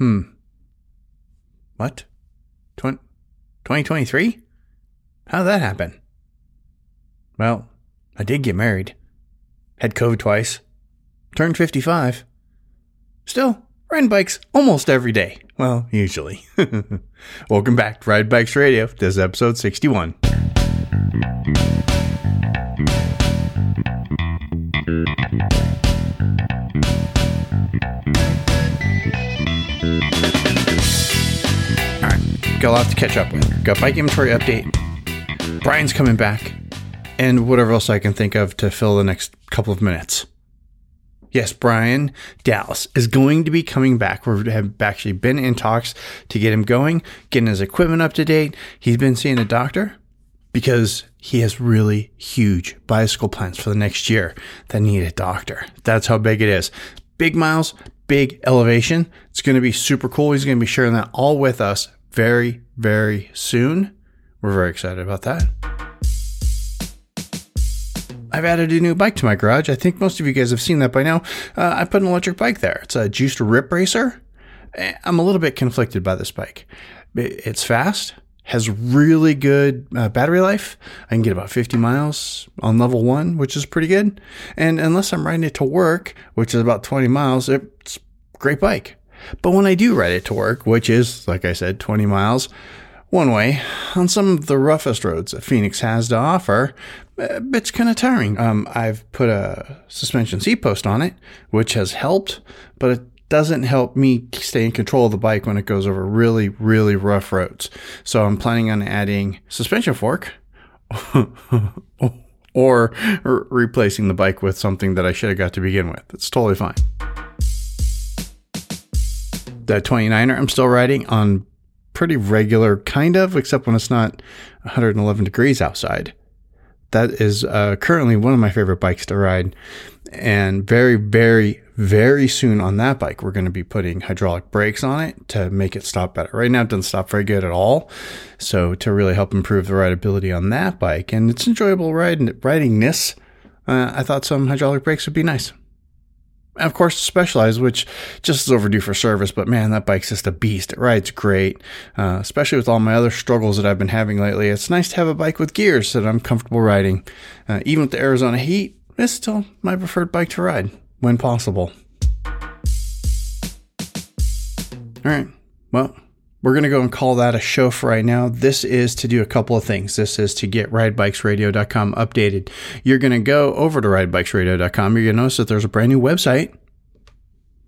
Hmm. What? 2023? How'd that happen? Well, I did get married. Had COVID twice. Turned 55. Still, riding bikes almost every day. Well, usually. Welcome back to Ride Bikes Radio. This is episode 61. Got a lot to catch up with. Got bike inventory update. Brian's coming back. And whatever else I can think of to fill the next couple of minutes. Yes, Brian Dallas is going to be coming back. We have actually been in talks to get him going, getting his equipment up to date. He's been seeing a doctor because he has really huge bicycle plans for the next year that need a doctor. That's how big it is. Big miles, big elevation. It's going to be super cool. He's going to be sharing that all with us very, very soon. We're very excited about that. I've added a new bike to my garage. I think most of you guys have seen that by now. Uh, I put an electric bike there. It's a Juiced Rip Racer. Eh, I'm a little bit conflicted by this bike. It's fast, has really good uh, battery life. I can get about 50 miles on level one, which is pretty good. And unless I'm riding it to work, which is about 20 miles, it's a great bike. But when I do ride it to work, which is, like I said, 20 miles one way, on some of the roughest roads that Phoenix has to offer, it's kind of tiring. Um, I've put a suspension seat post on it, which has helped, but it doesn't help me stay in control of the bike when it goes over really, really rough roads. So I'm planning on adding suspension fork or replacing the bike with something that I should have got to begin with. It's totally fine the 29er I'm still riding on pretty regular, kind of, except when it's not 111 degrees outside. That is uh, currently one of my favorite bikes to ride. And very, very, very soon on that bike, we're going to be putting hydraulic brakes on it to make it stop better. Right now, it doesn't stop very good at all. So, to really help improve the rideability on that bike and it's enjoyable riding, riding this, uh, I thought some hydraulic brakes would be nice of course, Specialized, which just is overdue for service, but man, that bike's just a beast. It rides great, uh, especially with all my other struggles that I've been having lately. It's nice to have a bike with gears that I'm comfortable riding. Uh, even with the Arizona heat, it's still my preferred bike to ride when possible. All right, well, we're going to go and call that a show for right now. This is to do a couple of things. This is to get ridebikesradio.com updated. You're going to go over to ridebikesradio.com. You're going to notice that there's a brand new website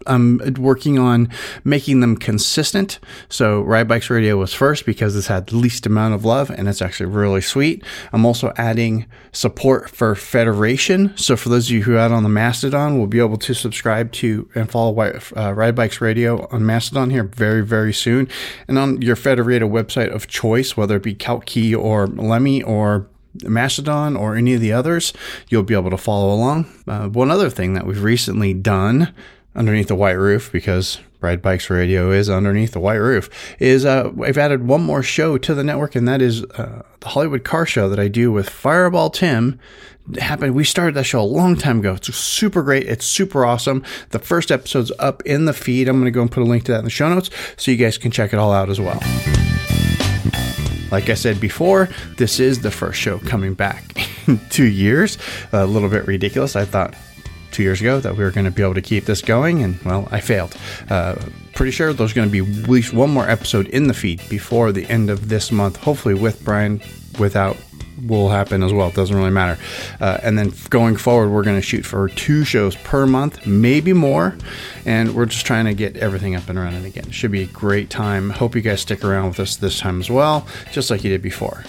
I'm working on making them consistent. So Ride Bikes Radio was first because it's had the least amount of love and it's actually really sweet. I'm also adding support for Federation. So for those of you who are out on the Mastodon, will be able to subscribe to and follow uh, Ride Bikes Radio on Mastodon here very, very soon. And on your Federated website of choice, whether it be Calckey or Lemmy or Mastodon or any of the others, you'll be able to follow along. Uh, one other thing that we've recently done underneath the white roof because Ride Bikes Radio is underneath the white roof. Is uh, I've added one more show to the network, and that is uh, the Hollywood Car Show that I do with Fireball Tim. It happened. We started that show a long time ago. It's super great. It's super awesome. The first episode's up in the feed. I'm going to go and put a link to that in the show notes so you guys can check it all out as well. Like I said before, this is the first show coming back in two years. A little bit ridiculous. I thought two years ago that we were going to be able to keep this going, and well, I failed. Uh, pretty sure there's going to be at least one more episode in the feed before the end of this month, hopefully with Brian, without will happen as well. It doesn't really matter. Uh, and then going forward, we're going to shoot for two shows per month, maybe more. And we're just trying to get everything up and running again. Should be a great time. Hope you guys stick around with us this time as well, just like you did before.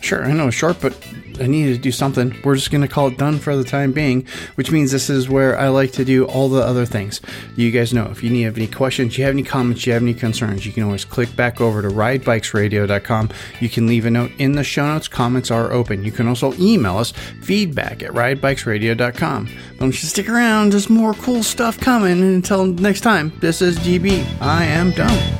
Sure, I know it's short, but I needed to do something. We're just going to call it done for the time being, which means this is where I like to do all the other things. You guys know if you need have any questions, you have any comments, you have any concerns, you can always click back over to ridebikesradio.com. You can leave a note in the show notes. Comments are open. You can also email us feedback at ridebikesradio.com. Don't you stick around, there's more cool stuff coming. Until next time, this is GB. I am done.